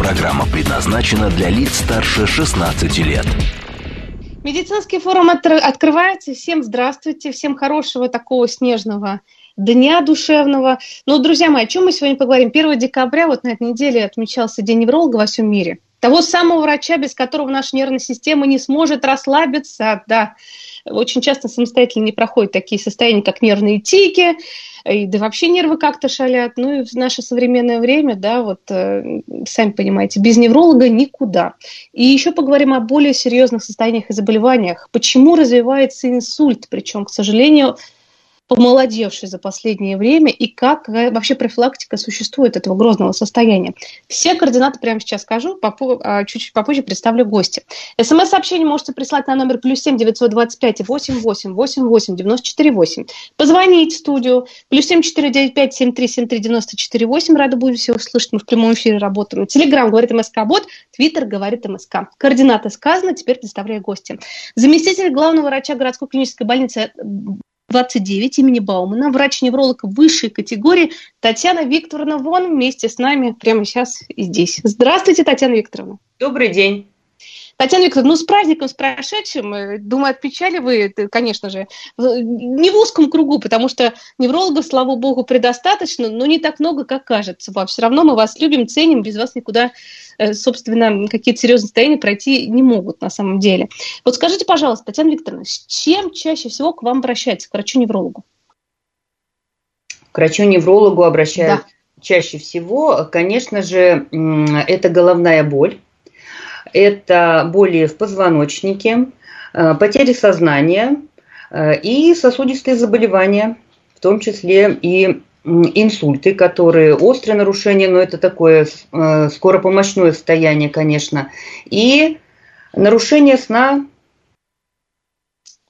Программа предназначена для лиц старше 16 лет. Медицинский форум открывается. Всем здравствуйте, всем хорошего такого снежного дня душевного. Ну, друзья мои, о чем мы сегодня поговорим? 1 декабря, вот на этой неделе отмечался День невролога во всем мире. Того самого врача, без которого наша нервная система не сможет расслабиться, да. Очень часто самостоятельно не проходят такие состояния, как нервные тики, и, да вообще нервы как-то шалят. Ну и в наше современное время, да, вот э, сами понимаете, без невролога никуда. И еще поговорим о более серьезных состояниях и заболеваниях. Почему развивается инсульт? Причем, к сожалению, помолодевший за последнее время и как вообще профилактика существует этого грозного состояния. Все координаты прямо сейчас скажу, а, чуть-чуть попозже представлю гостя. СМС-сообщение можете прислать на номер плюс семь девятьсот двадцать пять восемь восемь восемь восемь девяносто четыре восемь. Позвонить в студию плюс семь четыре девять пять семь три семь три девяносто четыре восемь. Рада будем всех слышать, мы в прямом эфире работаем. Телеграм говорит МСК Бот, Твиттер говорит МСК. Координаты сказаны, теперь представляю гостя. Заместитель главного врача городской клинической больницы 29 имени Баумана, врач-невролог высшей категории Татьяна Викторовна Вон вместе с нами прямо сейчас и здесь. Здравствуйте, Татьяна Викторовна. Добрый день. Татьяна Викторовна, ну с праздником, с прошедшим, э, думаю, отпечали вы, конечно же, не в узком кругу, потому что неврологов, слава богу, предостаточно, но не так много, как кажется. Все равно мы вас любим, ценим, без вас никуда, э, собственно, какие-то серьезные состояния пройти не могут на самом деле. Вот скажите, пожалуйста, Татьяна Викторовна, с чем чаще всего к вам обращается, к врачу-неврологу? К врачу-неврологу обращаются да. чаще всего, конечно же, это головная боль это боли в позвоночнике, э, потери сознания э, и сосудистые заболевания, в том числе и инсульты, которые острое нарушение, но это такое э, скоропомощное состояние, конечно, и нарушение сна.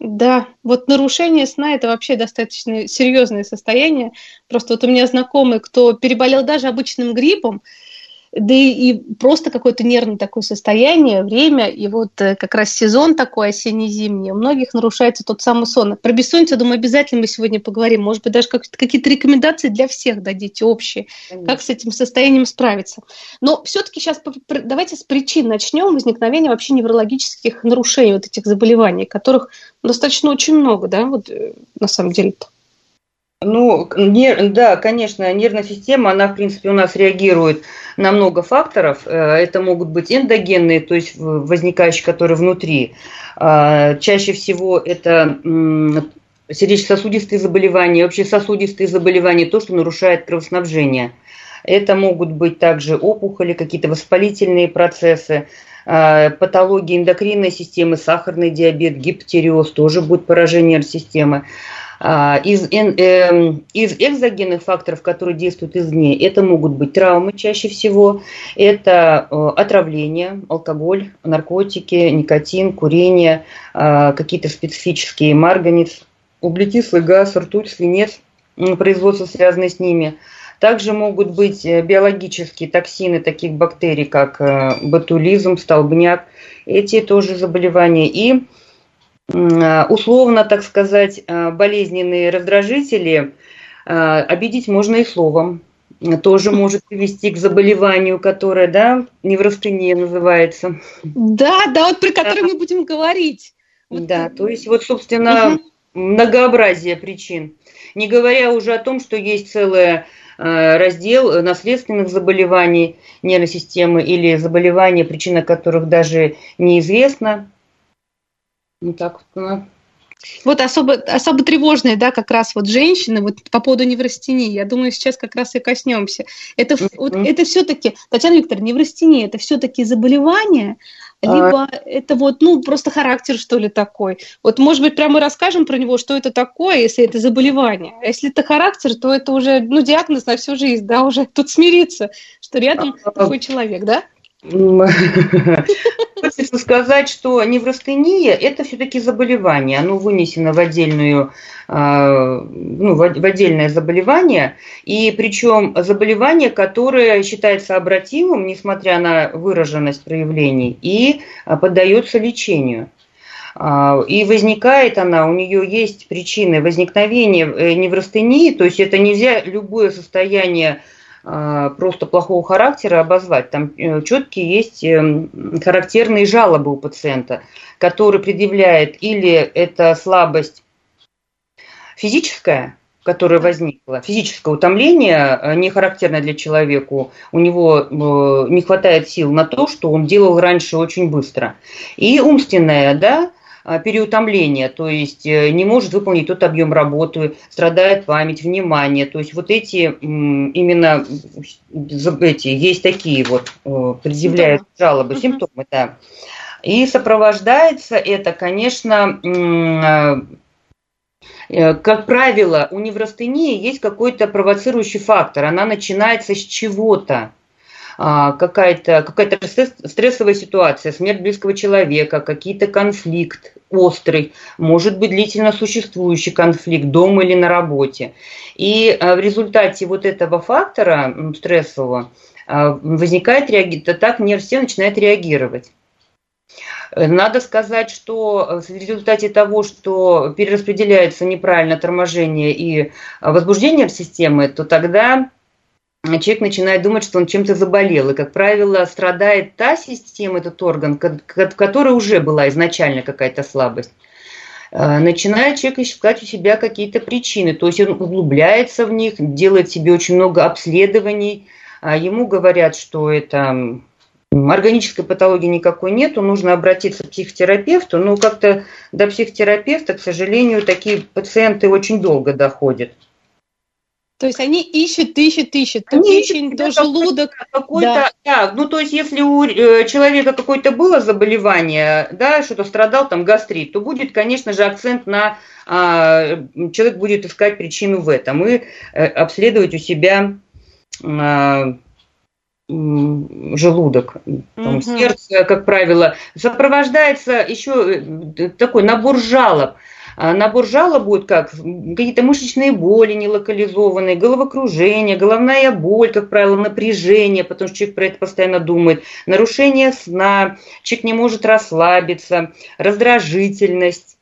Да, вот нарушение сна это вообще достаточно серьезное состояние. Просто вот у меня знакомый, кто переболел даже обычным гриппом, да и, и просто какое-то нервное такое состояние, время, и вот э, как раз сезон такой осенне-зимний, у многих нарушается тот самый сон. Про бессонницу, думаю, обязательно мы сегодня поговорим. Может быть, даже какие-то рекомендации для всех дадите общие, Конечно. как с этим состоянием справиться. Но все-таки сейчас давайте с причин начнем возникновения вообще неврологических нарушений, вот этих заболеваний, которых достаточно очень много, да, вот э, на самом деле-то. Ну, нер, да, конечно, нервная система, она, в принципе, у нас реагирует на много факторов. Э, это могут быть эндогенные, то есть возникающие, которые внутри. А, чаще всего это сердечно-сосудистые заболевания, вообще сосудистые заболевания, то, что нарушает кровоснабжение. Это могут быть также опухоли, какие-то воспалительные процессы, а, патологии эндокринной системы, сахарный диабет, гипотереоз, тоже будет поражение системы. А, из, э, из экзогенных факторов, которые действуют извне, это могут быть травмы чаще всего, это э, отравление, алкоголь, наркотики, никотин, курение, э, какие-то специфические марганец, углекислый газ, ртуть, свинец, производство, связанное с ними. Также могут быть э, биологические токсины таких бактерий, как э, ботулизм, столбняк. Эти тоже заболевания. И условно, так сказать, э, болезненные раздражители э, обидеть можно и словом. Тоже может привести к заболеванию, которое, да, неврастения называется. Да, да, вот про которое мы будем говорить. Вот. Да, то есть вот, собственно, угу. многообразие причин. Не говоря уже о том, что есть целый раздел наследственных заболеваний нервной системы или заболевания, причина которых даже неизвестна. Ну так вот она вот особо, особо тревожные, да, как раз вот женщины, вот по поводу неврастении, я думаю, сейчас как раз и коснемся. Это, mm-hmm. вот, это все-таки, Татьяна Викторовна, неврастения, это все-таки заболевание, либо а... это вот, ну, просто характер, что ли, такой. Вот, может быть, прямо расскажем про него, что это такое, если это заболевание. А если это характер, то это уже, ну, диагноз на всю жизнь, да, уже тут смириться, что рядом а... такой человек, да? Хочется сказать, что неврастения – это все-таки заболевание. Оно вынесено в отдельную а, ну, в отдельное заболевание, и причем заболевание, которое считается обратимым, несмотря на выраженность проявлений, и поддается лечению. А, и возникает она, у нее есть причины возникновения э, неврастении, то есть это нельзя любое состояние а, просто плохого характера обозвать. Там э, четкие есть эм, характерные жалобы у пациента, который предъявляет или это слабость физическое, которое возникло, физическое утомление, э, не характерное для человека, у него э, не хватает сил на то, что он делал раньше очень быстро. И умственное, да, переутомление, то есть не может выполнить тот объем работы, страдает память, внимание. То есть вот эти именно эти, есть такие вот, предъявляют жалобы, симптомы, да. И сопровождается это, конечно, Э, как правило, у неврастении есть какой-то провоцирующий фактор. Она начинается с чего-то какая-то какая стрессовая ситуация, смерть близкого человека, какие-то конфликт острый, может быть длительно существующий конфликт дома или на работе. И э, в результате вот этого фактора стрессового э, возникает реагировать, так нерв все начинает реагировать. Надо сказать, что в результате того, что перераспределяется неправильно торможение и возбуждение в системе, то тогда человек начинает думать, что он чем-то заболел. И, как правило, страдает та система, этот орган, в которой уже была изначально какая-то слабость. Э, начинает человек искать у себя какие-то причины, то есть он углубляется в них, делает себе очень много обследований, а ему говорят, что это Органической патологии никакой нету, нужно обратиться к психотерапевту. Но как-то до психотерапевта, к сожалению, такие пациенты очень долго доходят. То есть они ищут, ищут, ищут. То они печень, то желудок. Какой-то, да. да. Ну, то есть, если у э, человека какое-то было заболевание, да, что-то страдал, там, гастрит, то будет, конечно же, акцент на... А, человек будет искать причину в этом и а, обследовать у себя а, желудок, там, угу. сердце, как правило, сопровождается еще э, такой набор жалоб. А набор жалоб будет как? Какие-то мышечные боли нелокализованные, головокружение, головная боль, как правило, напряжение, потому что человек про это постоянно думает, нарушение сна, человек не может расслабиться, раздражительность,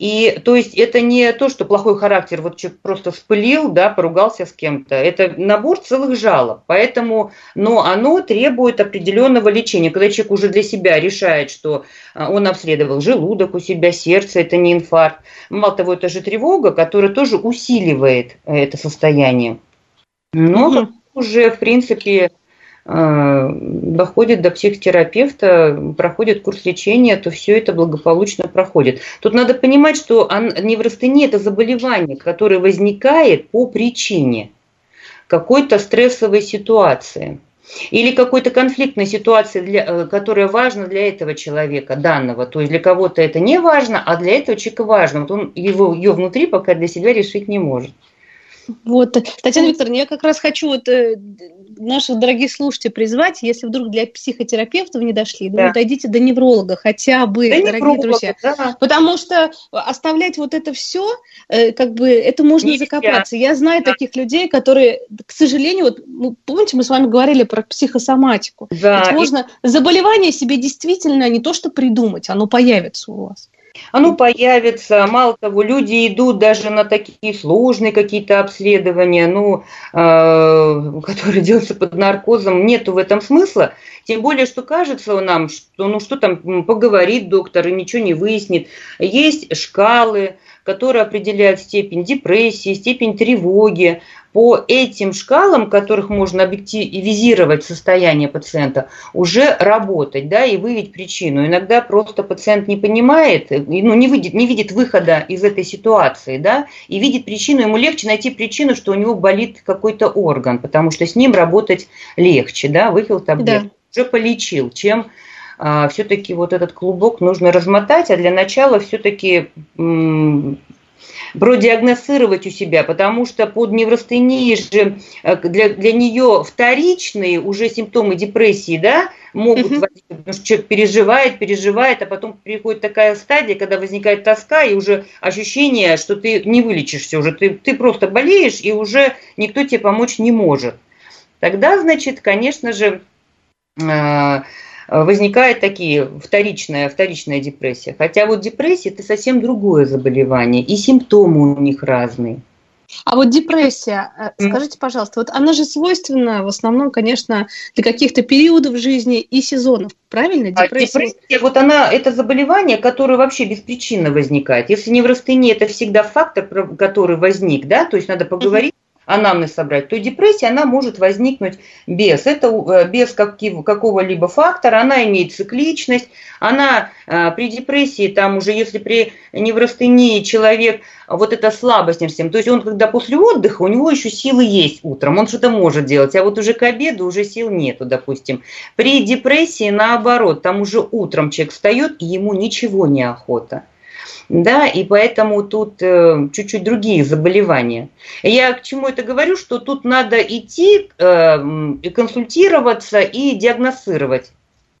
и то есть это не то, что плохой характер, вот человек просто вспылил, да, поругался с кем-то. Это набор целых жалоб. Поэтому, но оно требует определенного лечения. Когда человек уже для себя решает, что а, он обследовал желудок у себя, сердце, это не инфаркт. Мало того, это же тревога, которая тоже усиливает это состояние. Но угу. уже, в принципе, Э, доходит до психотерапевта, проходит курс лечения, то все это благополучно проходит. Тут надо понимать, что неврастения – это заболевание, которое возникает по причине какой-то стрессовой ситуации или какой-то конфликтной ситуации, для, э, которая важна для этого человека данного. То есть для кого-то это не важно, а для этого человека важно. Вот он его, ее внутри пока для себя решить не может. Вот, Татьяна Викторовна, я как раз хочу вот э, наших дорогих слушателей призвать, если вдруг для психотерапевтов не дошли, да. ну, дойдите до невролога хотя бы, да дорогие невролога, друзья. Да. Потому что оставлять вот это все, э, как бы, это можно Нельзя. закопаться. Я знаю да. таких людей, которые, к сожалению, вот, ну, помните, мы с вами говорили про психосоматику. Да. Ведь можно и... заболевание себе действительно не то что придумать, оно появится у вас. Оно появится. Мало того, люди идут даже на такие сложные какие-то обследования, ну, э, которые делаются под наркозом. Нету в этом смысла. Тем более, что кажется нам, что ну что там поговорит доктор и ничего не выяснит. Есть шкалы, которые определяют степень депрессии, степень тревоги, по этим шкалам, которых можно объективизировать состояние пациента, уже работать, да, и выявить причину. Иногда просто пациент не понимает, ну, не, видит, не видит выхода из этой ситуации, да, и видит причину, ему легче найти причину, что у него болит какой-то орган, потому что с ним работать легче, да, выпил таблетку, да. уже полечил, чем все-таки вот этот клубок нужно размотать, а для начала все-таки продиагностировать у себя, потому что под неврастенией же э, для, для нее вторичные уже симптомы депрессии, да, могут угу. возникнуть, потому что человек переживает, переживает, а потом приходит такая стадия, когда возникает тоска и уже ощущение, что ты не вылечишься уже, ты, ты просто болеешь и уже никто тебе помочь не может. Тогда, значит, конечно же, э, возникает такие вторичная, вторичная депрессия. Хотя вот депрессия это совсем другое заболевание, и симптомы у них разные. А вот депрессия, э, скажите, пожалуйста, вот она же свойственна в основном, конечно, для каких-то периодов жизни и сезонов, правильно? А депрессия, а депрессия вот она, это заболевание, которое вообще беспричинно возникает. Если неврастения, это всегда фактор, который возник, да, то есть надо поговорить анамнез собрать, то депрессия, она может возникнуть без, это, э, без какого-либо фактора, она имеет цикличность, она э, при депрессии, там уже если при неврастении человек, вот эта слабость всем, то есть он когда после отдыха, у него еще силы есть утром, он что-то может делать, а вот уже к обеду уже сил нету, допустим. При депрессии наоборот, там уже утром человек встает, и ему ничего не охота да, и поэтому тут э, чуть-чуть другие заболевания. Я к чему это говорю, что тут надо идти, э, консультироваться и диагностировать.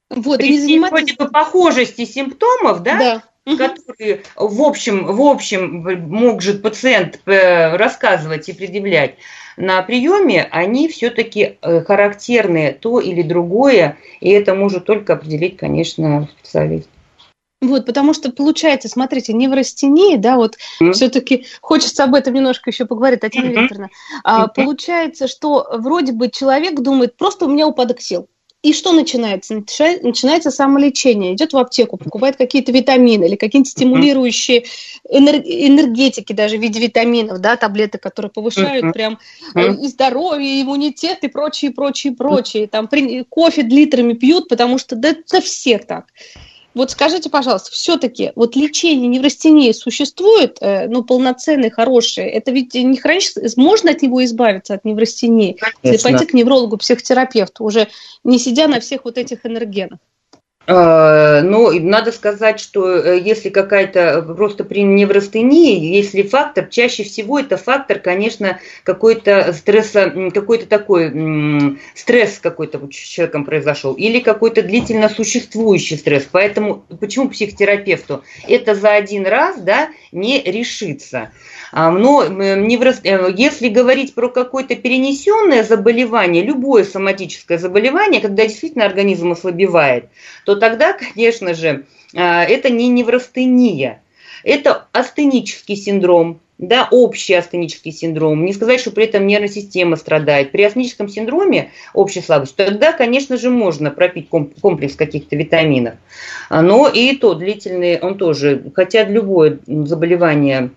Вот, При и не заниматься... вроде бы похожести симптомов, да, да. которые в общем, в общем может пациент э, рассказывать и предъявлять, на приеме они все-таки э, характерны то или другое, и это может только определить, конечно, специалист. Вот, потому что получается, смотрите, неврастения, да, вот mm-hmm. все-таки хочется об этом немножко еще поговорить, Татьяна mm-hmm. Викторовна. А, mm-hmm. Получается, что вроде бы человек думает, просто у меня упадок сил. И что начинается? Начинается самолечение. Идет в аптеку, покупает какие-то витамины или какие-то стимулирующие энергетики, даже в виде витаминов, да, таблеты, которые повышают прям э, и здоровье, и иммунитет, и прочее, прочее, прочее. Там кофе литрами пьют, потому что да, это все так. Вот скажите, пожалуйста, все-таки вот лечение неврастении существует, э, ну, полноценное, хорошее? Это ведь не хроническое, можно от него избавиться, от неврастении, если пойти к неврологу, психотерапевту, уже не сидя на всех вот этих энергенах? А, ну, надо сказать, что э, если какая-то просто при неврастении, если фактор, чаще всего это фактор, конечно, какой-то стресса, какой-то такой стресс какой-то с человеком произошел, или какой-то длительно существующий стресс. Поэтому почему психотерапевту это за один раз, да, не решится. А, но неврас... Э, если говорить про какое-то перенесенное заболевание, любое соматическое заболевание, когда действительно организм ослабевает, то тогда, конечно же, а, это не неврастения, это астенический синдром, да, общий астенический синдром. Не сказать, что при этом нервная система страдает. При астеническом синдроме общей слабости, тогда, конечно же, можно пропить комплекс каких-то витаминов. А, но и то длительный, он тоже, хотя любое заболевание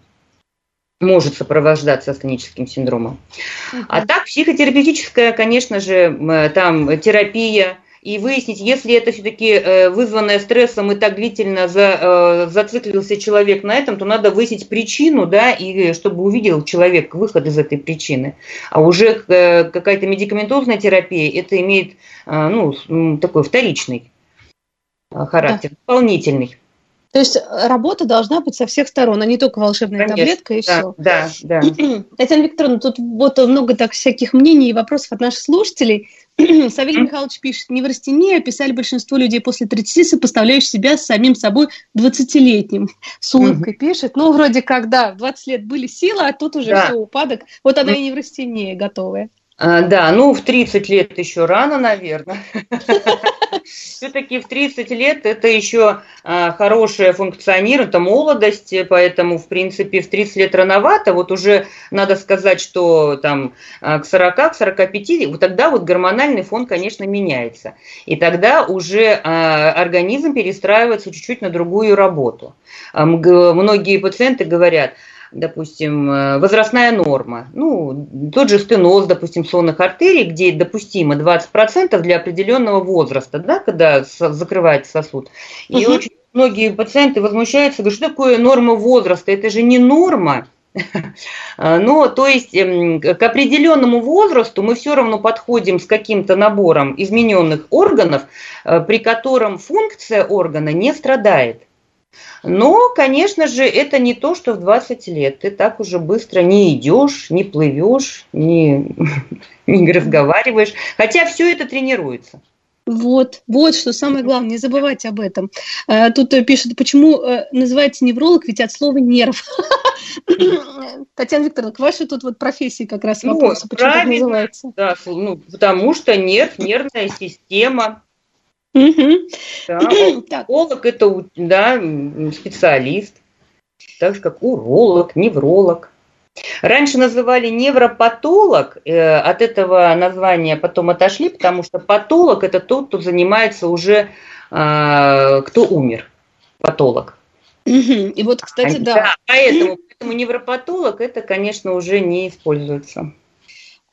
может сопровождаться астеническим синдромом. А так психотерапевтическая, конечно же, там терапия, и выяснить, если это все-таки э, вызванное стрессом и так длительно за, э, зациклился человек на этом, то надо выяснить причину, да, и чтобы увидел человек выход из этой причины. А уже э, какая-то медикаментозная терапия, это имеет ну, такой вторичный характер, да. дополнительный. То есть э, работа должна быть со всех сторон, а не только волшебная Конечно, таблетка и да, все. Да, да. Татьяна Викторовна, тут вот много так всяких мнений и вопросов от наших слушателей. Савелий Михайлович пишет, неврастения описали большинство людей после 30, сопоставляющих себя с самим собой 20-летним. С улыбкой пишет. Ну, вроде как, да, 20 лет были силы, а тут уже да. все, упадок. Вот она и неврастения готовая. А, да, ну в 30 лет еще рано, наверное. Все-таки в 30 лет это еще а, хорошее функционирование, это молодость, поэтому, в принципе, в 30 лет рановато. Вот уже надо сказать, что там а, к 40, к 45, вот тогда вот гормональный фон, конечно, меняется. И тогда уже организм перестраивается чуть-чуть на другую работу. Многие пациенты говорят, допустим, э, возрастная норма. Ну, тот же стеноз, допустим, сонных артерий, где допустимо 20% для определенного возраста, да, когда закрывается сосуд. И угу. очень многие пациенты возмущаются, говорят, что такое норма возраста? Это же не норма. Но, то есть, эм, к определенному возрасту мы все равно подходим с каким-то набором измененных органов, э, при котором функция органа не страдает. Но, конечно же, это не то, что в 20 лет. Ты так уже быстро не идешь, не плывешь, не, не разговариваешь. Хотя все это тренируется. Вот, вот что самое главное, не забывайте об этом. Э, тут пишут, почему э, называется невролог, ведь от слова нерв. Татьяна Викторовна, к вашей тут вот профессии как раз ну, вопрос, почему так называется. Да, ну, потому что нерв, нервная система. Угу. Да, психолог это да, специалист, так же как уролог, невролог. Раньше называли невропатолог, э, от этого названия потом отошли, потому что патолог это тот, кто занимается уже, э, кто умер, патолог. И вот, кстати, да. да поэтому, поэтому невропатолог это, конечно, уже не используется.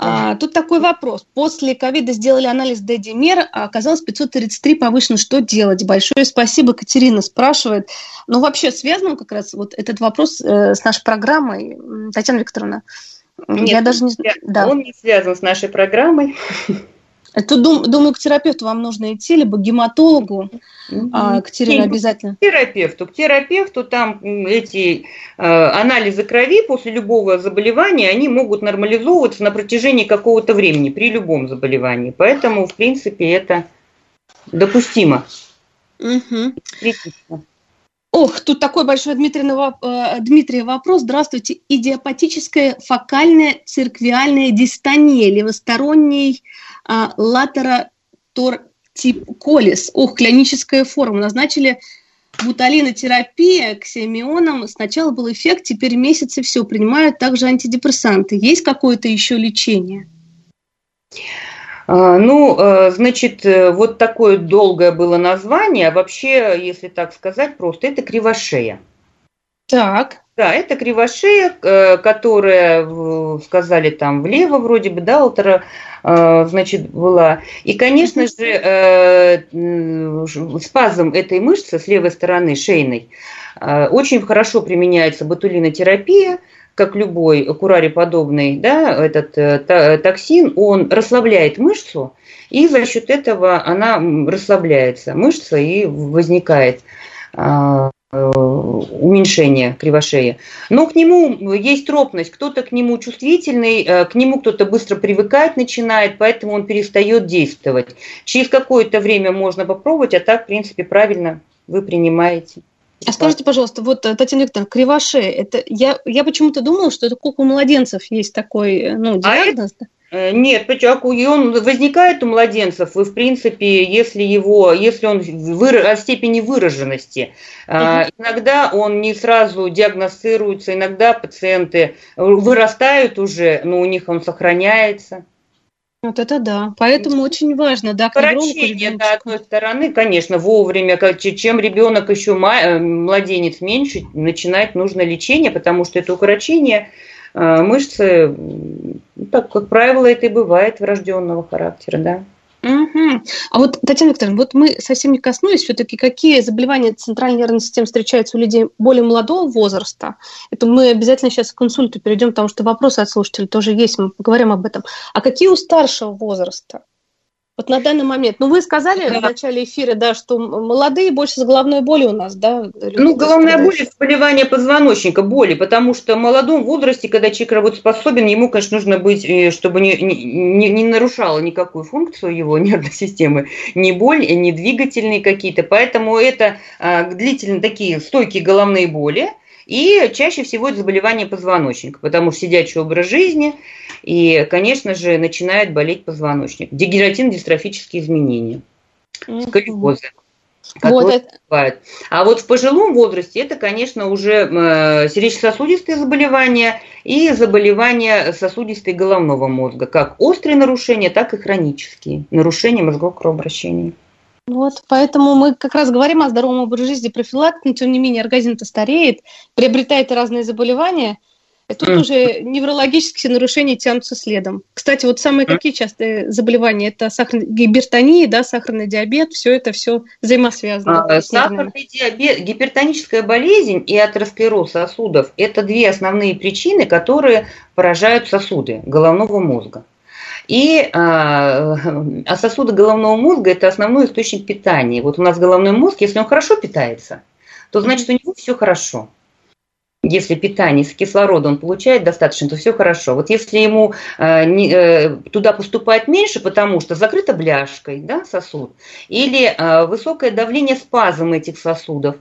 А, тут такой вопрос. После ковида сделали анализ ДД-мер, а оказалось 533 повышено. Что делать? Большое спасибо. Катерина спрашивает. Ну, вообще связан как раз вот этот вопрос э, с нашей программой, Татьяна Викторовна? Нет, я даже не знаю. Да. Он не связан с нашей программой. Тут, думаю, к терапевту вам нужно идти, либо к гематологу, mm-hmm. Катерина, обязательно. К терапевту. К терапевту там эти э, анализы крови после любого заболевания, они могут нормализовываться на протяжении какого-то времени при любом заболевании. Поэтому, в принципе, это допустимо. Ох, тут такой большой Дмитрий, э, Дмитрий вопрос. Здравствуйте. Идиопатическая фокальная цирквиальная дистония, левосторонний а, латеротортиколис. Ох, клиническая форма. Назначили буталинотерапия к семионам. Сначала был эффект, теперь месяцы все. Принимают также антидепрессанты. Есть какое-то еще лечение? А, ну, э, значит, э, вот такое долгое было название. А вообще, если так сказать, просто это кривошея. Так. Да, это кривошея, э, которая, сказали там, влево вроде бы, да, алтера, э, значит, была. И, конечно же, э, спазм этой мышцы с левой стороны, шейной, очень хорошо применяется ботулинотерапия, как любой курариподобный да, этот токсин, он расслабляет мышцу, и за счет этого она расслабляется, мышца, и возникает уменьшение кривошеи. Но к нему есть тропность, кто-то к нему чувствительный, э, к нему кто-то быстро привыкать начинает, поэтому он перестает действовать. Через какое-то время можно попробовать, а так, в принципе, правильно вы принимаете. А скажите, пожалуйста, вот, э, Татьяна Викторовна, кривошея, это я, я почему-то думала, что это как у младенцев есть такой ну, а диагноз. А это, Э, нет, почему? И он возникает у младенцев, и в принципе, если его, если он выра, о степени выраженности, угу. иногда он не сразу диагностируется, иногда пациенты вырастают уже, но у них он сохраняется. Вот это да. Поэтому очень важно, да, Врачение, да, одной стороны, конечно, вовремя, чем ребенок еще э, младенец меньше, начинать нужно лечение, потому что это укорочение мышцы, ну, так, как правило, это и бывает врожденного характера, да. Угу. А вот, Татьяна Викторовна, вот мы совсем не коснулись все-таки, какие заболевания центральной нервной системы встречаются у людей более молодого возраста. Это мы обязательно сейчас к консульту перейдем, потому что вопросы от слушателей тоже есть, мы поговорим об этом. А какие у старшего возраста? Вот на данный момент. Ну, вы сказали да. в начале эфира, да, что молодые больше с головной болью у нас, да? Ну, головная боль – заболевание позвоночника, боли, потому что в молодом возрасте, когда человек работоспособен, ему, конечно, нужно быть, э, чтобы не, не, не нарушало никакую функцию его нервной системы, ни боль, ни двигательные какие-то. Поэтому это а, длительно такие стойкие головные боли, и чаще всего это заболевание позвоночника, потому что сидячий образ жизни, и, конечно же, начинает болеть позвоночник. Дегенеративно-дистрофические изменения, сколиозы. Вот это... А вот в пожилом возрасте это, конечно, уже э, сердечно-сосудистые заболевания и заболевания сосудистой головного мозга, как острые нарушения, так и хронические нарушения мозгового кровообращения. Вот, поэтому мы как раз говорим о здоровом образе жизни, профилактике, но тем не менее организм-то стареет, приобретает разные заболевания, и тут уже неврологические нарушения тянутся следом. Кстати, вот самые какие частые заболевания? Это сахарная гипертония, да, сахарный диабет, все это все взаимосвязано. А, сахарный диабет, гипертоническая болезнь и атеросклероз сосудов – это две основные причины, которые поражают сосуды головного мозга. И а, а сосуды головного мозга – это основной источник питания. Вот у нас головной мозг, если он хорошо питается, то значит у него все хорошо. если питание с кислородом он получает достаточно, то все хорошо. Вот если ему э, не, э, туда поступает меньше, потому что закрыта бляшкой да, сосуд, или э, высокое давление спазм этих сосудов,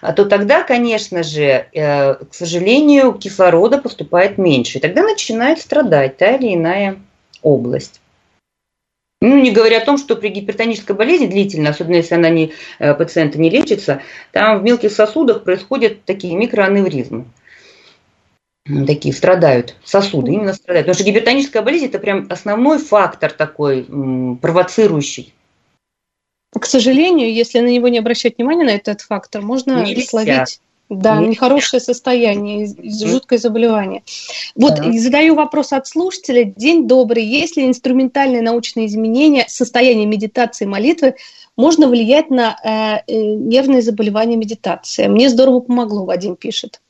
а то тогда, конечно же, э, к сожалению, кислорода поступает меньше. И тогда начинает страдать та или иная область. Ну, не говоря о том, что при гипертонической болезни длительно, особенно если она не, э, пациента не лечится, там в мелких сосудах происходят такие микроаневризмы. Такие страдают сосуды, именно страдают. Потому что гипертоническая болезнь это прям основной фактор такой провоцирующий. К сожалению, если на него не обращать внимания, на этот фактор, можно Нельзя. словить да, нехорошее состояние, жуткое заболевание. Вот да. задаю вопрос от слушателя. День добрый. Если инструментальные научные изменения состояния медитации молитвы можно влиять на э, э, нервные заболевания медитации? Мне здорово помогло, Вадим пишет.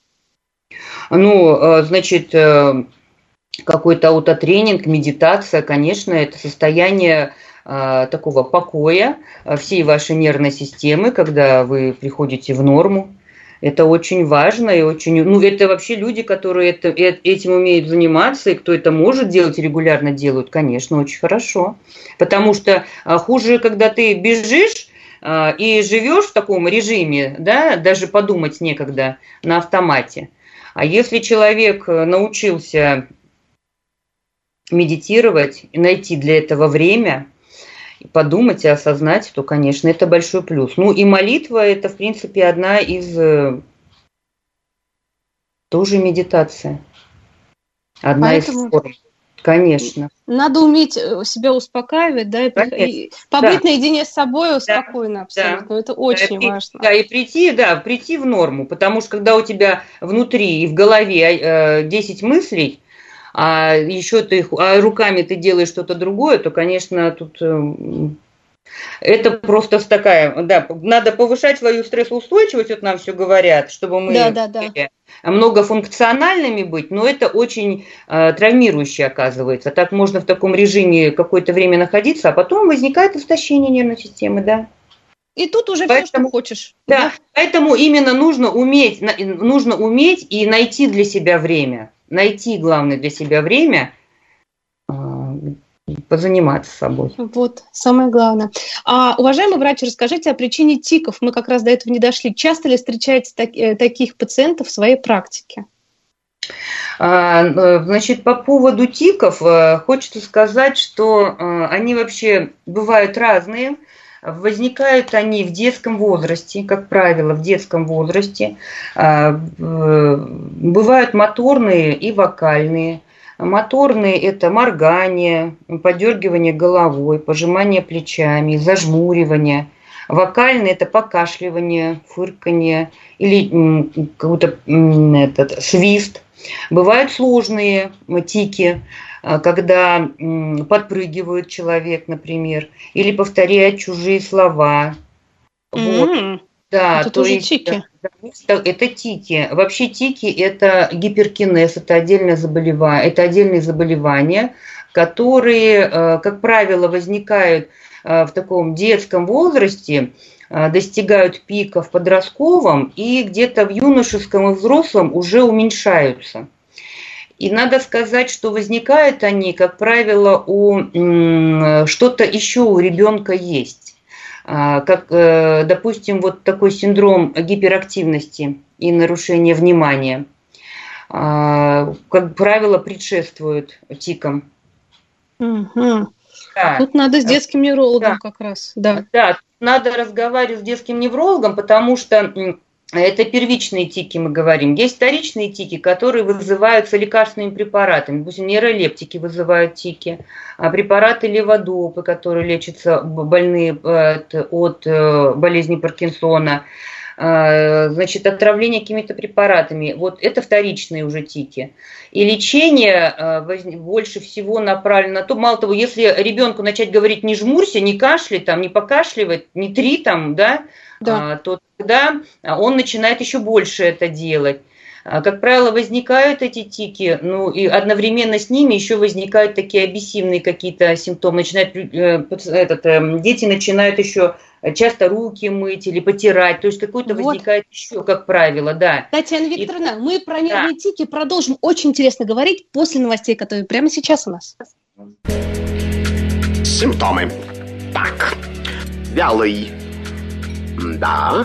Ну, э, значит, э, какой-то аутотренинг, медитация, конечно, это состояние такого покоя всей вашей нервной системы, когда вы приходите в норму. Это очень важно и очень... Ну, это вообще люди, которые это, э, этим умеют заниматься, и кто это может делать регулярно делают, конечно, очень хорошо. Потому что а, хуже, когда ты бежишь, а, и живешь в таком режиме, да, даже подумать некогда на автомате. А если человек научился медитировать и найти для этого время, подумать и осознать, то, конечно, это большой плюс. Ну и молитва – это, в принципе, одна из э, тоже медитация. Одна Поэтому... из форм. Конечно. Надо уметь э, себя успокаивать, да, и, и побыть да. наедине с собой спокойно, да. абсолютно. Да. Это очень да, важно. Да, и прийти, да, прийти в норму, потому что когда у тебя внутри и в голове э, 10 мыслей, а еще ты а руками ты делаешь что-то другое, то, конечно, тут э, это просто такая, да, надо повышать свою стрессоустойчивость, вот нам все говорят, чтобы мы да, да, да. многофункциональными быть, но это очень э, травмирующе оказывается. Так можно в таком режиме какое-то время находиться, а потом возникает истощение нервной системы, да. И тут уже поэтому, все, что хочешь. Да, да, поэтому именно нужно уметь, нужно уметь и найти для себя время найти, главное, для себя время а, позаниматься собой. Вот, самое главное. А, уважаемый врач, расскажите о причине тиков. Мы как раз до этого не дошли. Часто ли встречаете так, э, таких пациентов в своей практике? А, э, значит, по поводу тиков э, хочется сказать, что они вообще бывают разные. Возникают они в детском возрасте, как правило, в детском возрасте. А, бывают моторные и вокальные. Моторные – это моргание, подергивание головой, пожимание плечами, зажмуривание. Вокальные – это покашливание, фырканье или какой-то этот, свист. Бывают сложные тики, когда подпрыгивает человек, например, или повторяет чужие слова. Mm-hmm. Вот. Да, это то тоже есть, тики. Это тики. Вообще тики – это гиперкинез, это отдельное заболевание, это отдельные заболевания, которые, э, как правило, возникают э, в таком детском возрасте, э, достигают пика в подростковом и где-то в юношеском и взрослом уже уменьшаются. И надо сказать, что возникают они, как правило, у что-то еще у ребенка есть. А, как, э, допустим, вот такой синдром гиперактивности и нарушения внимания, а, как правило, предшествует тикам. Угу. Да. Тут надо с детским неврологом да. как раз. Да. да, надо разговаривать с детским неврологом, потому что это первичные тики, мы говорим. Есть вторичные тики, которые вызываются лекарственными препаратами. Допустим, нейролептики вызывают тики, а препараты леводопы, которые лечатся больные э, от э, болезни Паркинсона, э, значит, отравление какими-то препаратами. Вот это вторичные уже тики. И лечение больше всего направлено на то, мало того, если ребенку начать говорить не жмурься, не кашляй, там, не покашливать, не три там, да, да. А, то тогда он начинает еще больше это делать. А, как правило, возникают эти тики, ну и одновременно с ними еще возникают такие обессивные какие-то симптомы. Начинают, э, этот, э, дети начинают еще часто руки мыть или потирать, то есть какой-то вот. возникает еще, как правило, да. Татьяна Викторовна, и... мы про нервные да. тики продолжим очень интересно говорить после новостей, которые прямо сейчас у нас. Симптомы. Так, вялый, да,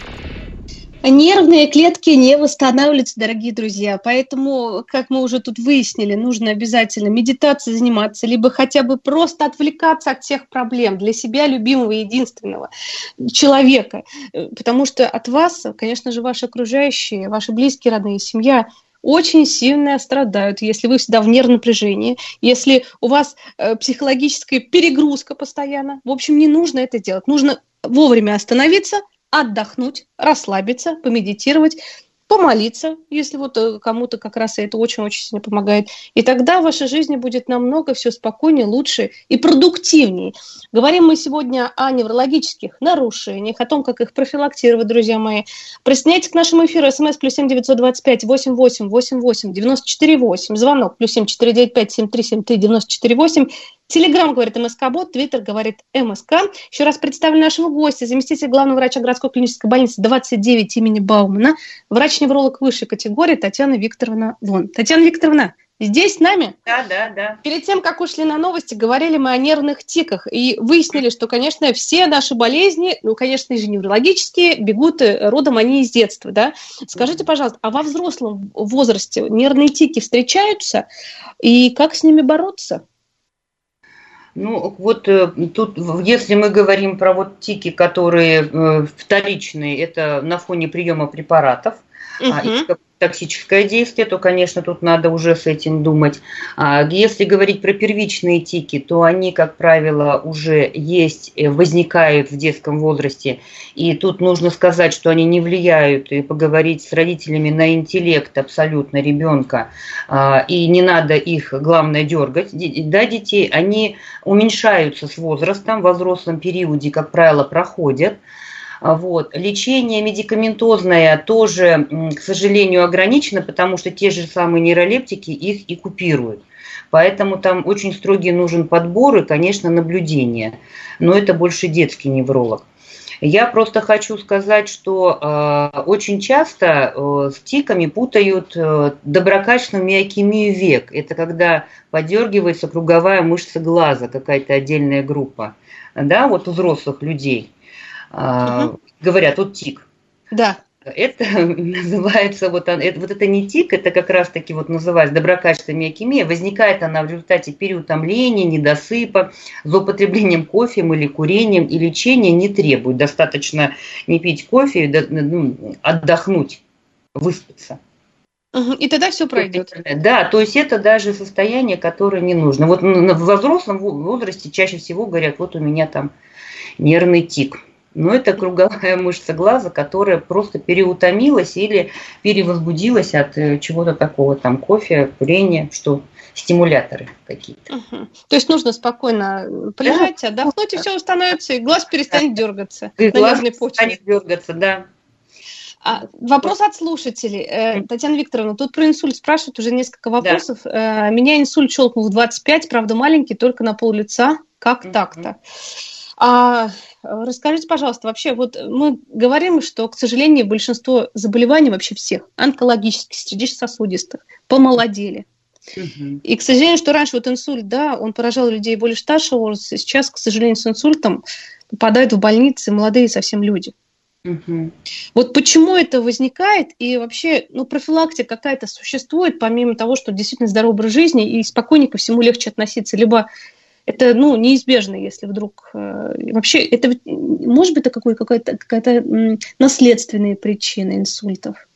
Нервные клетки не восстанавливаются, дорогие друзья. Поэтому, как мы уже тут выяснили, нужно обязательно медитацией заниматься, либо хотя бы просто отвлекаться от всех проблем для себя любимого единственного человека. Потому что от вас, конечно же, ваши окружающие, ваши близкие, родные, семья очень сильно страдают, если вы всегда в нервном напряжении, если у вас э, психологическая перегрузка постоянно. В общем, не нужно это делать. Нужно вовремя остановиться, отдохнуть, расслабиться, помедитировать, помолиться, если вот э, кому-то как раз это очень-очень сильно помогает. И тогда в вашей жизни будет намного все спокойнее, лучше и продуктивнее. Говорим мы сегодня о неврологических нарушениях, о том, как их профилактировать, друзья мои. Присоединяйтесь к нашему эфиру. СМС плюс семь девятьсот двадцать пять восемь восемь восемь восемь девяносто четыре восемь. Звонок плюс семь четыре девять пять семь три семь три девяносто четыре восемь. Телеграм говорит МСК-бот, Твиттер говорит МСК. Еще раз представлю нашего гостя, заместитель главного врача городской клинической больницы 29 имени Баумана, врач-невролог высшей категории Татьяна Викторовна Вон. Татьяна Викторовна, Здесь с нами? Да, да, да. Перед тем, как ушли на новости, говорили мы о нервных тиках и выяснили, что, конечно, все наши болезни, ну, конечно же, неврологические, бегут э, родом они из детства, да? Скажите, пожалуйста, а во взрослом возрасте нервные тики встречаются и как с ними бороться? Ну, вот э, тут, если мы говорим про вот тики, которые э, вторичные, это на фоне приема препаратов, угу токсическое действие, то, конечно, тут надо уже с этим думать. А если говорить про первичные тики, то они, как правило, уже есть, э, возникают в детском возрасте. И тут нужно сказать, что они не влияют, и поговорить с родителями на интеллект абсолютно ребенка. А, и не надо их, главное, дергать. Да, детей, они уменьшаются с возрастом, во взрослом периоде, как правило, проходят. А, вот. Лечение медикаментозное тоже, к сожалению, ограничено, потому что те же самые нейролептики их и купируют. Поэтому там очень строгий нужен подбор и, конечно, наблюдение. Но это больше детский невролог. Я просто хочу сказать, что э, очень часто э, с тиками путают э, доброкачественную миокемию век. Это когда подергивается круговая мышца глаза, какая-то отдельная группа. Да, вот у взрослых людей угу. говорят, вот тик. Да. Это называется, вот, это, вот это не тик, это как раз таки вот называется доброкачественная миокемия. Возникает она в результате переутомления, недосыпа, злоупотреблением кофе или курением, и лечения не требует. Достаточно не пить кофе, ну, отдохнуть, выспаться. И тогда все пройдет. Да, то есть это даже состояние, которое не нужно. Вот в взрослом возрасте чаще всего говорят, вот у меня там нервный тик. Но это круговая мышца глаза, которая просто переутомилась или перевозбудилась от э, чего-то такого, там кофе, курения, что стимуляторы какие-то. Угу. То есть нужно спокойно полежать, да. отдохнуть, и все установится, и глаз перестанет да. дергаться. И глаз перестанет дергаться, да. А, вопрос от слушателей. Э, Татьяна Викторовна, тут про инсульт спрашивают уже несколько вопросов. Да. Э, меня инсульт щелкнул в 25, правда маленький, только на пол лица. Как угу. так-то? А расскажите, пожалуйста, вообще, вот мы говорим, что, к сожалению, большинство заболеваний вообще всех, онкологических, сердечно-сосудистых, помолодели. И, к сожалению, что раньше вот инсульт, да, он поражал людей более старшего возраста, сейчас, к сожалению, с инсультом попадают в больницы молодые совсем люди. Угу. Вот почему это возникает, и вообще, ну, профилактика какая-то существует, помимо того, что действительно здоровый образ жизни, и спокойнее ко всему легче относиться, либо это ну, неизбежно, если вдруг... Э, вообще, это может быть какой, какая-то, какая-то наследственная причина инсультов?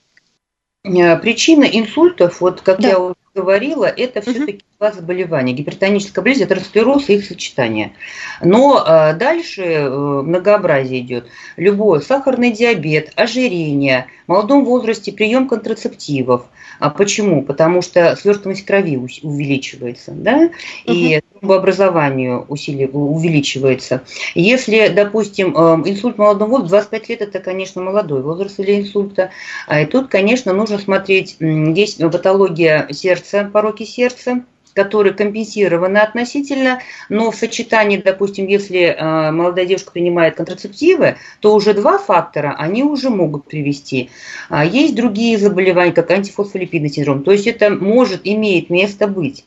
Э, причина инсультов, вот как да. я уже говорила, это все-таки в два заболевания. Гипертоническая болезнь, атеросклероз и их сочетание. Но э, дальше э, многообразие идет. Любой сахарный диабет, ожирение, в молодом возрасте прием контрацептивов. А почему? Потому что свертываемость крови увеличивается, да, и тромбообразование усили, увеличивается. Если, допустим, инсульт в молодом возрасте, 25 лет это, конечно, молодой возраст для инсульта, а и тут, конечно, нужно смотреть, есть патология сердца, пороки сердца, которые компенсированы относительно, но в сочетании, допустим, если э, молодая девушка принимает контрацептивы, то уже два фактора они уже могут привести. А есть другие заболевания, как антифосфолипидный синдром, то есть это может, имеет место быть.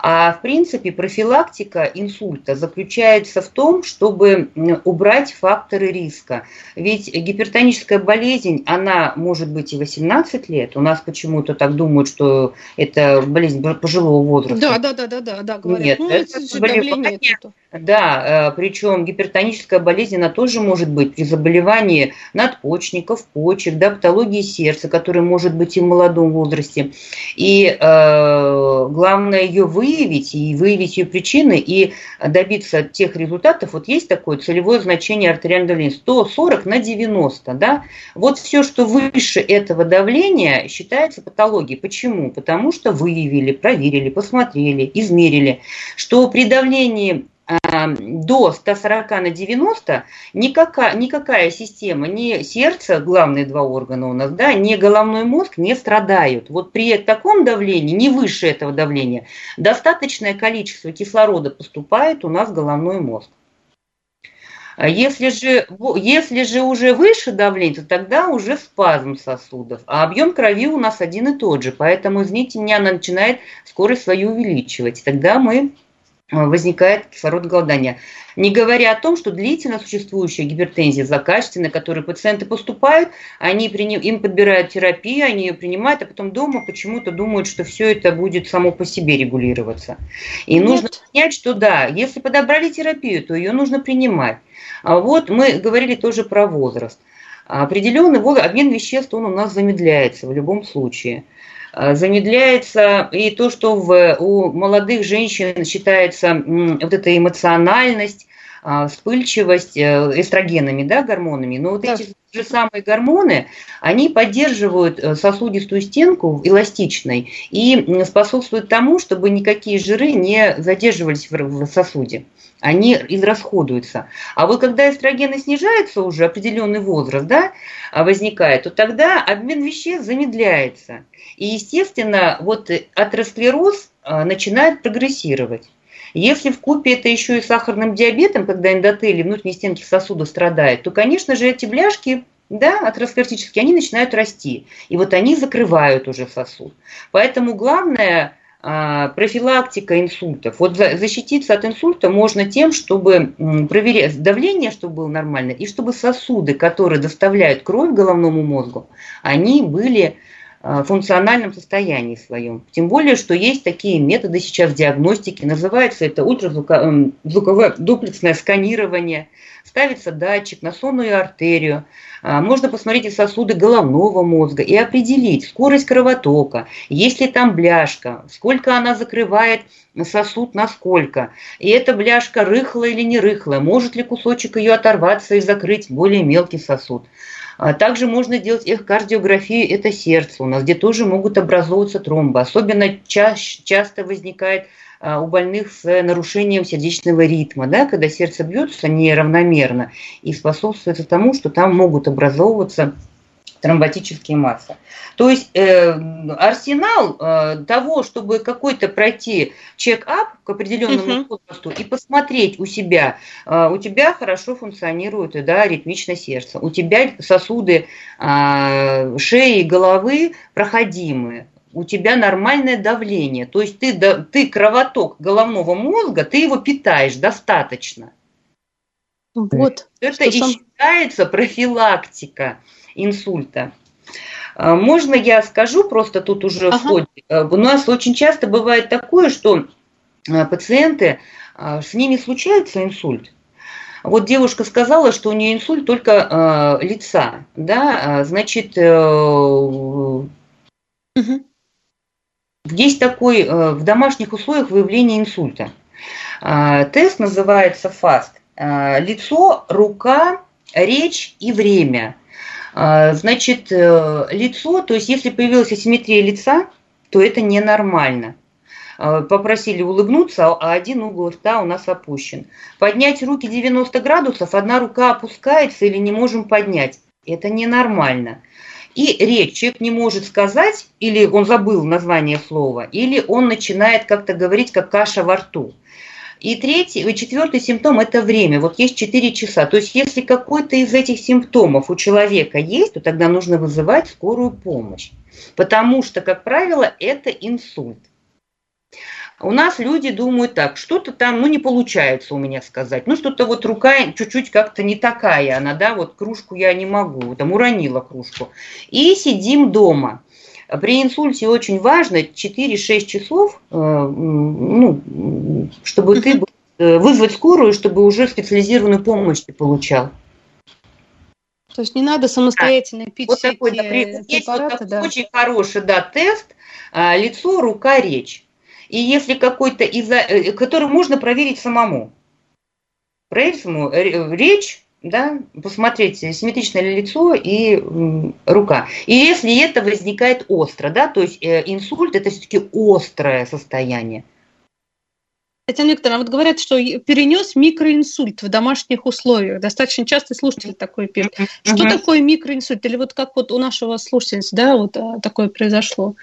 А в принципе профилактика инсульта заключается в том, чтобы убрать факторы риска. Ведь гипертоническая болезнь, она может быть и 18 лет. У нас почему-то так думают, что это болезнь пожилого возраста. Да, да, да, да, да, да говорят. Нет, ну, это, это заболевание, да, э, причем гипертоническая болезнь, она тоже может быть при заболевании надпочечников, почек, да, патологии сердца, которая может быть и в молодом возрасте. И э, главное ее выявить, и выявить ее причины, и добиться тех результатов. Вот есть такое целевое значение артериального давления 140 на 90, да. Вот все, что выше этого давления, считается патологией. Почему? Потому что выявили, проверили, посмотрели, измерили, что при давлении до 140 на 90 никакая, никакая система, ни сердце, главные два органа у нас, да, ни головной мозг не страдают. Вот при таком давлении, не выше этого давления, достаточное количество кислорода поступает у нас в головной мозг. А если же, если же уже выше давление, то тогда уже спазм сосудов. А объем крови у нас один и тот же. Поэтому, извините меня, она начинает скорость свою увеличивать. Тогда мы Э, возникает кислородоголодание. Не говоря о том, что длительно существующая гипертензия злокачественная, которые пациенты поступают, они приним, им подбирают терапию, они ее принимают, а потом дома почему-то думают, что все это будет само по себе регулироваться. И Нет. нужно понять, что да, если подобрали терапию, то ее нужно принимать. А вот мы говорили тоже про возраст. Определенный возраст, обмен веществ, он у нас замедляется в любом случае. Э, замедляется и то, что в, у молодых женщин считается вот эта эмоциональность, а, вспыльчивость э, эстрогенами, да, гормонами. Но вот да. эти же самые гормоны, они поддерживают э, сосудистую стенку эластичной и способствуют тому, чтобы никакие жиры не задерживались в сосуде они израсходуются. А вот когда эстрогены снижаются уже, определенный возраст да, возникает, то тогда обмен веществ замедляется. И, естественно, вот атеросклероз а, начинает прогрессировать. Если в купе это еще и сахарным диабетом, когда эндотели внутренней стенки сосуда страдают, то, конечно же, эти бляшки да, атеросклеротические, они начинают расти. И вот они закрывают уже сосуд. Поэтому главное а, профилактика инсультов. Вот защититься от инсульта можно тем, чтобы проверять давление, чтобы было нормально, и чтобы сосуды, которые доставляют кровь головному мозгу, они были а, функциональном состоянии своем. Тем более, что есть такие методы сейчас диагностики, называется это ультразвуковое дуплексное сканирование, ставится датчик на сонную артерию, а, можно посмотреть сосуды головного мозга и определить скорость кровотока, есть ли там бляшка, сколько она закрывает сосуд, насколько. И эта бляшка рыхлая или не рыхлая, может ли кусочек ее оторваться и закрыть более мелкий сосуд. А также можно делать эхокардиографию, это сердце у нас, где тоже могут образовываться тромбы. Особенно ча- часто возникает а, у больных с нарушением сердечного ритма, да, когда сердце бьется неравномерно и способствует тому, что там могут образовываться тромботические массы. То есть э, арсенал э, того, чтобы какой-то пройти чек-ап к определенному uh-huh. возрасту и посмотреть у себя, э, у тебя хорошо функционирует да, ритмично сердце, у тебя сосуды э, шеи и головы проходимые, у тебя нормальное давление, то есть ты, ты кровоток головного мозга, ты его питаешь достаточно. Вот. Это и сам... считается профилактика инсульта. А, можно я скажу, просто тут уже ага. в ходе. А, у нас очень часто бывает такое, что а, пациенты, с ними случается инсульт. Вот девушка сказала, что у нее инсульт только лица, да, значит, угу. есть такой в домашних условиях выявление инсульта. Тест называется FAST. Лицо, рука, речь и время. Значит, лицо, то есть если появилась асимметрия лица, то это ненормально. Э, попросили улыбнуться, а один угол рта у нас опущен. Поднять руки 90 градусов, одна рука опускается или не можем поднять. Это ненормально. И речь человек не может сказать, или он забыл название слова, или он начинает как-то говорить, как каша во рту. И третий, и четвертый симптом – это время. Вот есть 4 часа. То есть если какой-то из этих симптомов у человека есть, то тогда нужно вызывать скорую помощь. Потому что, как правило, это инсульт. У нас люди думают так, что-то там, ну, не получается у меня сказать. Ну, что-то вот рука чуть-чуть как-то не такая она, да, вот кружку я не могу, там уронила кружку. И сидим дома. При инсульте очень важно 4-6 часов, э, ну, чтобы ты э, вызвать скорую, чтобы уже специализированную помощь ты получал. То есть не надо самостоятельно да. пить вот такой, препараты. Есть вот такой да. очень хороший да, тест а, лицо, рука, речь. И если какой-то из э, который можно проверить самому. Проверить самому э, речь, да, посмотреть, симметричное ли лицо и рука. И если это возникает остро, да, то есть э, инсульт это все-таки острое состояние. Татьяна Викторовна, вот говорят, что перенес микроинсульт в домашних условиях. Достаточно часто слушатель такой пишет. Что uh-huh. такое микроинсульт? Или вот как вот у нашего слушателя, да, вот такое произошло?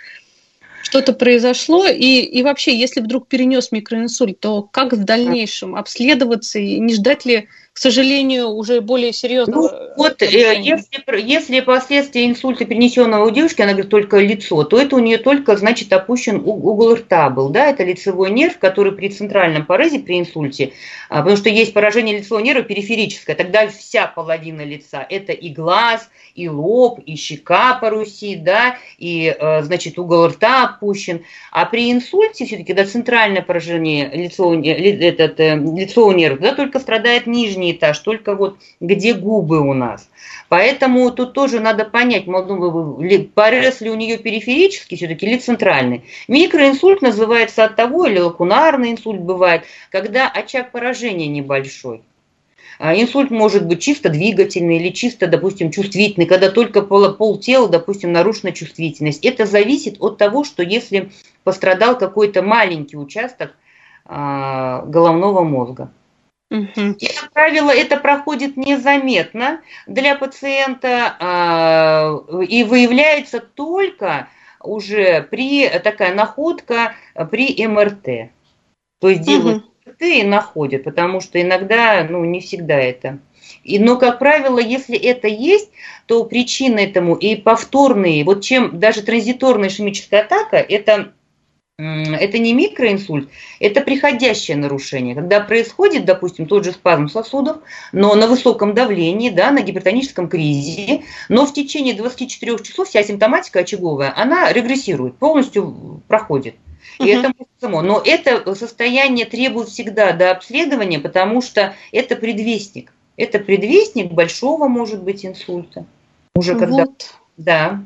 что-то произошло, и, и вообще, если вдруг перенес микроинсульт, то как в дальнейшем обследоваться и не ждать ли к сожалению, уже более серьезного. Ну, вот э, если, если последствия инсульта, перенесенного у девушки, она говорит только лицо, то это у нее только, значит, опущен угол рта был, да, это лицевой нерв, который при центральном порезе, при инсульте, а, потому что есть поражение лицевого нерва периферическое, тогда вся половина лица, это и глаз, и лоб, и щека парусит, да, и, э, значит, угол рта опущен, а при инсульте все-таки, да, центральное поражение лицевого, этот, э, лицевого нерва, да, только страдает нижний нижний этаж, только вот где губы у нас. Поэтому тут тоже надо понять, ну, порез ли у нее периферический все-таки или центральный. Микроинсульт называется от того, или лакунарный инсульт бывает, когда очаг поражения небольшой. А инсульт может быть чисто двигательный или чисто, допустим, чувствительный, когда только пол, пол тела, допустим, нарушена чувствительность. Это зависит от того, что если пострадал какой-то маленький участок а, головного мозга. И, как правило, это проходит незаметно для пациента а, и выявляется только уже при такая находка при МРТ. То есть делают МРТ и находят, потому что иногда, ну, не всегда это. И, но, как правило, если это есть, то причина этому и повторные, вот чем даже транзиторная ишемическая атака, это это не микроинсульт, это приходящее нарушение. Когда происходит, допустим, тот же спазм сосудов, но на высоком давлении, да, на гипертоническом кризисе, но в течение 24 часов вся симптоматика очаговая, она регрессирует, полностью проходит. И угу. это само. Но это состояние требует всегда до обследования, потому что это предвестник. Это предвестник большого, может быть, инсульта. Уже когда... Вот. Да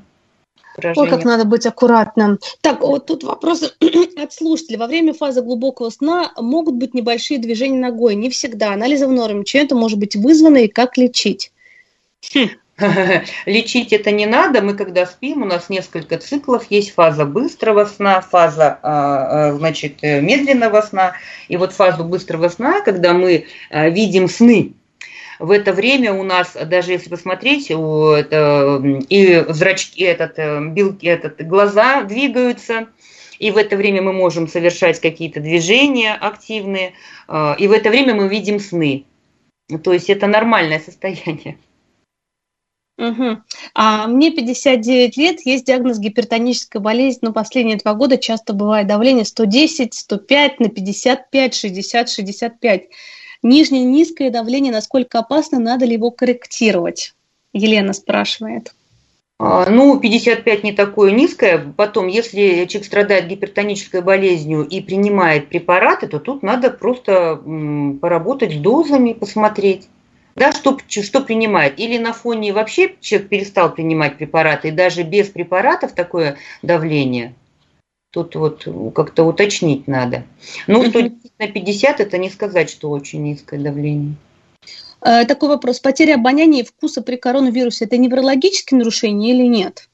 поражение. Ой, как надо быть аккуратным. Так, вот тут вопрос от слушателя. Во время фазы глубокого сна могут быть небольшие движения ногой. Не всегда. Анализы в норме. Чем это может быть вызвано и как лечить? Хм. Лечить это не надо. Мы когда спим, у нас несколько циклов. Есть фаза быстрого сна, фаза а, а, значит, э, медленного сна. И вот фазу быстрого сна, когда мы а, видим сны, в это время у нас, даже если посмотреть, это, и зрачки, этот, э, белки, этот, глаза двигаются, и в это время мы можем совершать какие-то движения активные, э, и в это время мы видим сны. То есть это нормальное состояние. Угу. А мне 59 лет, есть диагноз гипертоническая болезнь, но последние два года часто бывает давление 110, 105 на 55, 60, 65. Нижнее низкое давление, насколько опасно, надо ли его корректировать? Елена спрашивает. А, ну, 55 не такое низкое. Потом, если человек страдает гипертонической болезнью и принимает препараты, то тут надо просто поработать с дозами, посмотреть. Да, что, что принимает. Или на фоне вообще человек перестал принимать препараты, и даже без препаратов такое давление. Тут вот как-то уточнить надо. Ну, 110 на 50 это не сказать, что очень низкое давление. Э, такой вопрос. Потеря обоняния и вкуса при коронавирусе – это неврологические нарушения или нет?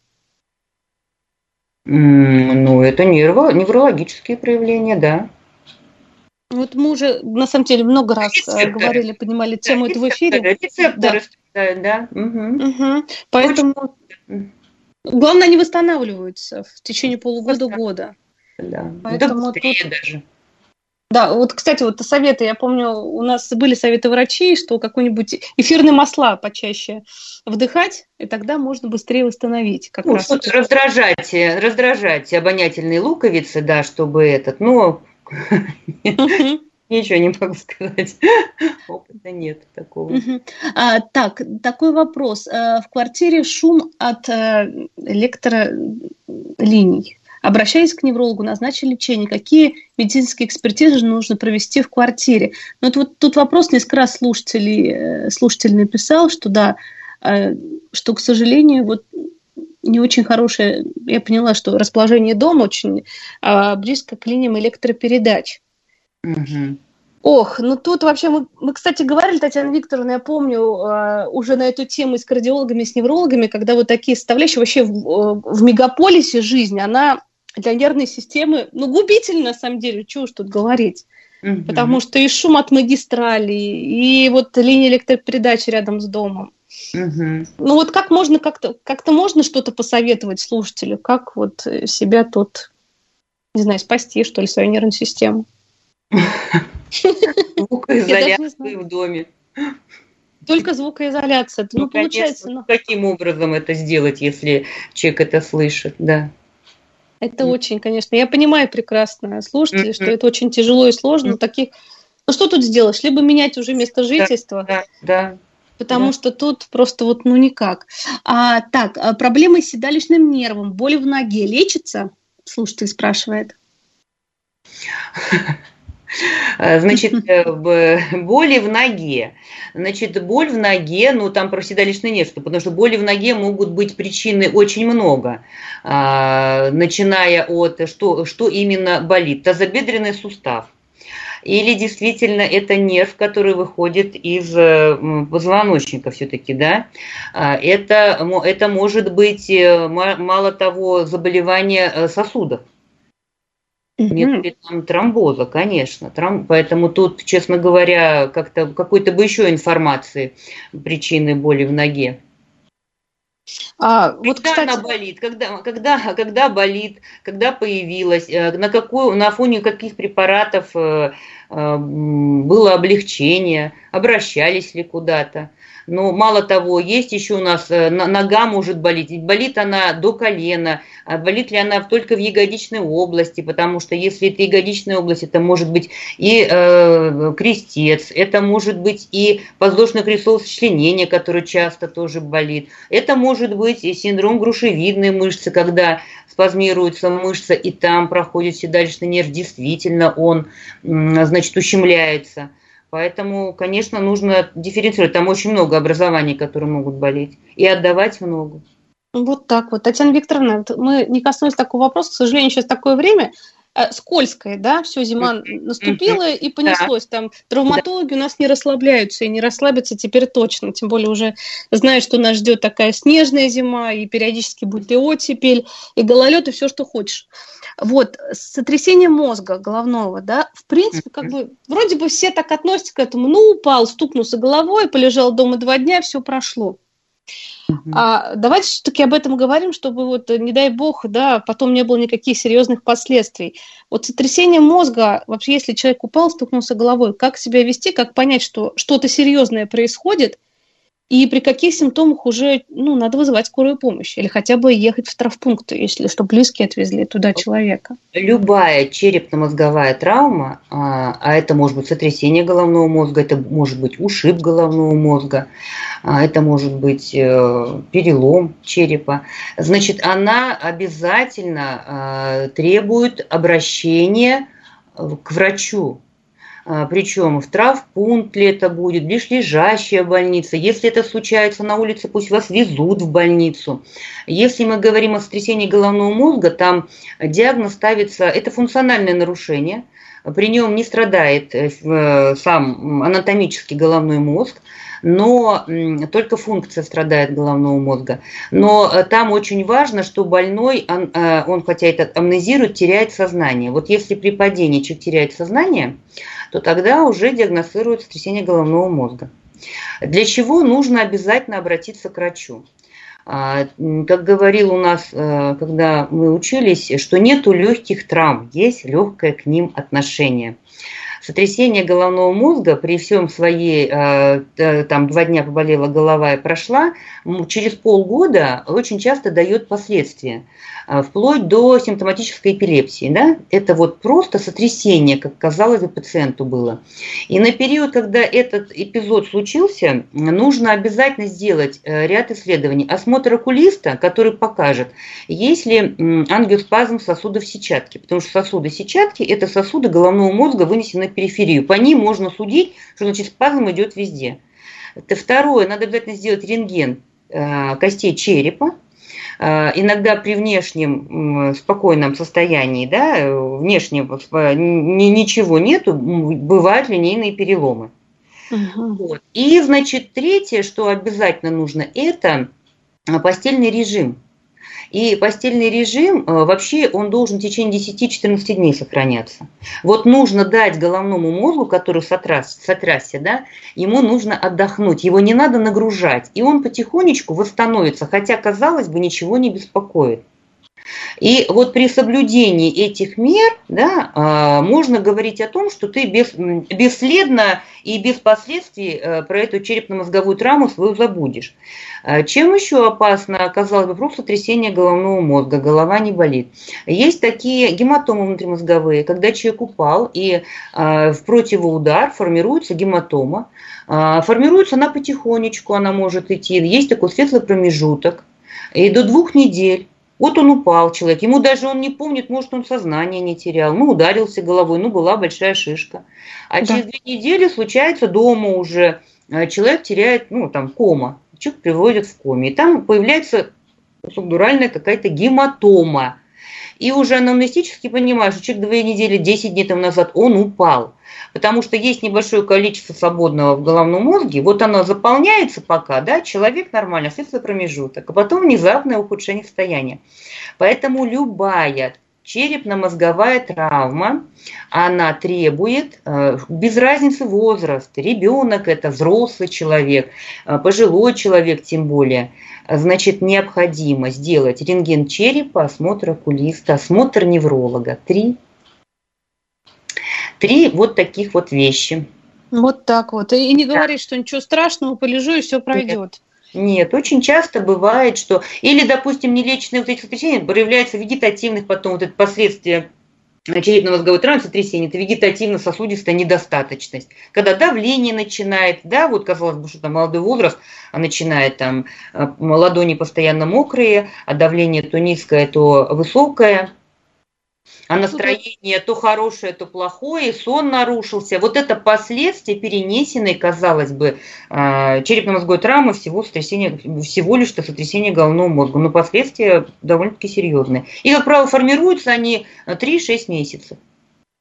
Ну, это нерво, неврологические проявления, да. Вот мы уже, на самом деле, много раз э, рецепторы. говорили, поднимали тему да, этого в эфире. Рецепторы, да. да. Угу. Угу. Поэтому Очень... главное, они восстанавливаются в течение полугода-года. Да, Поэтому да тут... даже. Да, вот, кстати, вот советы, я помню, у нас были советы врачей, что какой-нибудь эфирные масла почаще вдыхать, и тогда можно быстрее восстановить. Как ну, раз. раздражать, раздражать обонятельные луковицы, да, чтобы этот, но Ничего не могу сказать. Опыта нет такого. А, так, такой вопрос. Э, в квартире шум от э, электролиний. Обращаясь к неврологу, назначили лечение. Какие медицинские экспертизы нужно провести в квартире? Ну, вот, вот тут вопрос несколько раз слушателей, э, слушатель написал, что да, что, к сожалению, вот не очень хорошее, я поняла, что расположение дома очень а, близко к линиям электропередач. Угу. Ох, ну тут вообще мы, мы, кстати, говорили, Татьяна Викторовна, я помню, э, уже на эту тему с кардиологами, с неврологами, когда вот такие составляющие вообще в, в мегаполисе жизнь, она для нервной системы, ну, губительно, на самом деле, чего уж тут говорить. Угу. Потому что и шум от магистрали, и вот линия электропередачи рядом с домом. Угу. Ну вот как можно как-то как-то можно что-то посоветовать слушателю, как вот себя тут, не знаю, спасти, что ли, свою нервную систему? Звукоизоляция в доме. Только звукоизоляция. Ну, ну получается. Ну... Каким образом это сделать, если человек это слышит, да? Это очень, конечно. Я понимаю прекрасно слушатели, что это очень тяжело и сложно. Таких. Ну что тут сделаешь? Либо менять уже место жительства. Да, да. Потому да. что тут просто вот ну никак. А, так, а проблемы с седалищным нервом, боли в ноге лечится? Слушатель спрашивает. Значит, э, боли в ноге. Значит, боль в ноге, ну там про седалищный нерв, потому что боли в ноге могут быть причины очень много. А, начиная от, что, что именно болит. Тазобедренный сустав. Или действительно это нерв, который выходит из э, позвоночника все-таки, да? А, это, это может быть, э, мало того, заболевание сосудов. Нет ли там тромбоза, конечно. Тром... Поэтому тут, честно говоря, как-то какой-то бы еще информации причины боли в ноге. А, вот, когда кстати... она болит, когда, когда, когда болит, когда появилась, э, на, какую, на фоне каких препаратов э, э, было облегчение, обращались ли куда-то. Но мало того, есть еще у нас э, нога может болеть. Болит она до колена, а болит ли она только в ягодичной области, потому что если это ягодичная область, это может быть и э, крестец, это может быть и подвздошно-крестцовое сочленение, которое часто тоже болит. Это может быть и синдром грушевидной мышцы, когда спазмируется мышца, и там проходит седалищный нерв, действительно он, значит, ущемляется. Поэтому, конечно, нужно дифференцировать. Там очень много образований, которые могут болеть. И отдавать много. Вот так вот. Татьяна Викторовна, мы не коснулись такого вопроса. К сожалению, сейчас такое время скользкое, да, все, зима наступила и понеслось. Там травматологи у нас не расслабляются и не расслабятся теперь точно. Тем более уже знаю, что нас ждет такая снежная зима, и периодически будет и оттепель, и гололед, и все, что хочешь. Вот, сотрясение мозга головного, да, в принципе, как бы, вроде бы все так относятся к этому, ну, упал, стукнулся головой, полежал дома два дня, все прошло. А давайте все-таки об этом говорим, чтобы вот, не дай бог, да, потом не было никаких серьезных последствий. Вот сотрясение мозга, вообще, если человек упал, стукнулся головой, как себя вести, как понять, что что-то серьезное происходит, и при каких симптомах уже ну, надо вызывать скорую помощь или хотя бы ехать в травпункт, если что близкие отвезли туда человека. Любая черепно-мозговая травма, а, а это может быть сотрясение головного мозга, это может быть ушиб головного мозга, а, это может быть э, перелом черепа, значит, она обязательно а, требует обращения к врачу, причем в травпункт ли это будет, ближайшая больница. Если это случается на улице, пусть вас везут в больницу. Если мы говорим о сотрясении головного мозга, там диагноз ставится, это функциональное нарушение, при нем не страдает э, сам анатомический головной мозг, но только функция страдает головного мозга. Но э, там очень важно, что больной, он, э, он хотя это амнезирует, теряет сознание. Вот если при падении человек теряет сознание, то тогда уже диагностируют сотрясение головного мозга. Для чего нужно обязательно обратиться к врачу? А, как говорил у нас, э, когда мы учились, что нету легких травм, есть легкое к ним отношение. Сотрясение головного мозга при всем своей, э, там два дня поболела голова и прошла, через полгода очень часто дает последствия. А, вплоть до симптоматической эпилепсии. Да? Это вот просто сотрясение, как казалось бы, пациенту было. И на период, когда этот эпизод случился, нужно обязательно сделать э, ряд исследований. Осмотр окулиста, который покажет, есть ли ангиоспазм сосудов сетчатки. Потому что сосуды сетчатки – это сосуды головного мозга, вынесенные периферию. По ним можно судить, что значит спазм идет везде. Это второе, надо обязательно сделать рентген э, костей черепа, Э, иногда при внешнем спокойном состоянии, да, внешнем ничего нету, бывают линейные переломы. Угу. Вот. И, значит, третье, что обязательно нужно, это постельный режим. И постельный режим, э, вообще, он должен в течение 10-14 дней сохраняться. Вот нужно дать головному мозгу, который сотряс, сотрясся, да, ему нужно отдохнуть, его не надо нагружать. И он потихонечку восстановится, хотя, казалось бы, ничего не беспокоит. И вот при соблюдении этих мер да, а, можно говорить о том, что ты без, бесследно и без последствий э, про эту черепно-мозговую травму свою забудешь. А чем еще опасно, казалось бы, просто трясение головного мозга, голова не болит. Есть такие гематомы внутримозговые, когда человек упал и а, в противоудар формируется гематома. Формируется она потихонечку, она может идти. Есть такой светлый промежуток. И до двух недель вот он упал, человек, ему даже он не помнит, может, он сознание не терял, ну, ударился головой, ну, была большая шишка. А да. через две недели случается дома уже, э, человек теряет, ну, там, кома, человек приводит в коме, и там появляется субдуральная какая-то гематома. И уже анамнестически понимаешь, что человек две недели, 10 дней тому назад, он упал потому что есть небольшое количество свободного в головном мозге, вот оно заполняется пока, да, человек нормально, светлый промежуток, а потом внезапное ухудшение состояния. Поэтому любая черепно-мозговая травма, она требует, э, без разницы возраста, ребенок это, взрослый человек, э, пожилой человек тем более, значит, необходимо сделать рентген черепа, осмотр окулиста, осмотр невролога. Три Три вот таких вот вещи. Вот так вот. И не да. говори, что ничего страшного, полежу и все пройдет. Нет. Очень часто бывает, что или, допустим, нелеченные вот эти сотрясения проявляются вегетативных потом вот это последствия черепно-мозговой травмы, сотрясения, это вегетативно-сосудистая недостаточность. Когда давление начинает, да, вот казалось бы, что там молодой возраст, а начинает там э, ладони постоянно мокрые, а давление то низкое, то высокое – а настроение то хорошее, то плохое, сон нарушился. Вот это последствия перенесенной, казалось бы, а, черепно-мозговой травмы всего, сотрясения, всего лишь сотрясения головного мозга. Но последствия довольно-таки серьезные. И, как правило, формируются они 3-6 месяцев.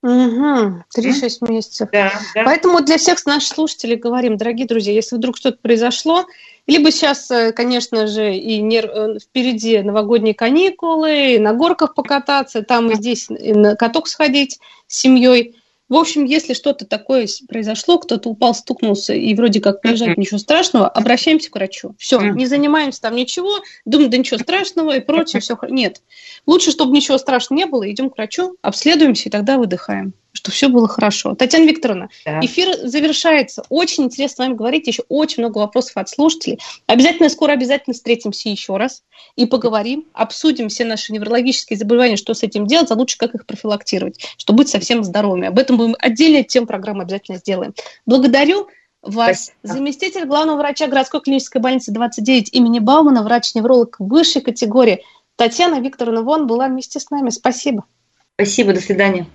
Угу, 3-6 месяцев. Да, да. Поэтому для всех наших слушателей говорим, дорогие друзья, если вдруг что-то произошло, либо сейчас, э, конечно же, и нер... Э, впереди новогодние каникулы, и на горках покататься, там и здесь и на каток сходить с семьей. В общем, если что-то такое произошло, кто-то упал, стукнулся, и вроде как лежать ничего страшного, обращаемся к врачу. Все, не занимаемся там ничего, думаем, да ничего страшного и прочее, все. Нет. Лучше, чтобы ничего страшного не было, идем к врачу, обследуемся, и тогда выдыхаем что все было хорошо. Татьяна Викторовна, да. эфир завершается. Очень интересно с вами говорить. Еще очень много вопросов от слушателей. Обязательно скоро обязательно встретимся еще раз и поговорим, обсудим все наши неврологические заболевания, что с этим делать, а лучше как их профилактировать, чтобы быть совсем здоровыми. Об этом мы отдельно тем программы обязательно сделаем. Благодарю вас. Спасибо. Заместитель главного врача городской клинической больницы 29 имени Баумана, врач-невролог высшей категории. Татьяна Викторовна Вон была вместе с нами. Спасибо. Спасибо, до свидания.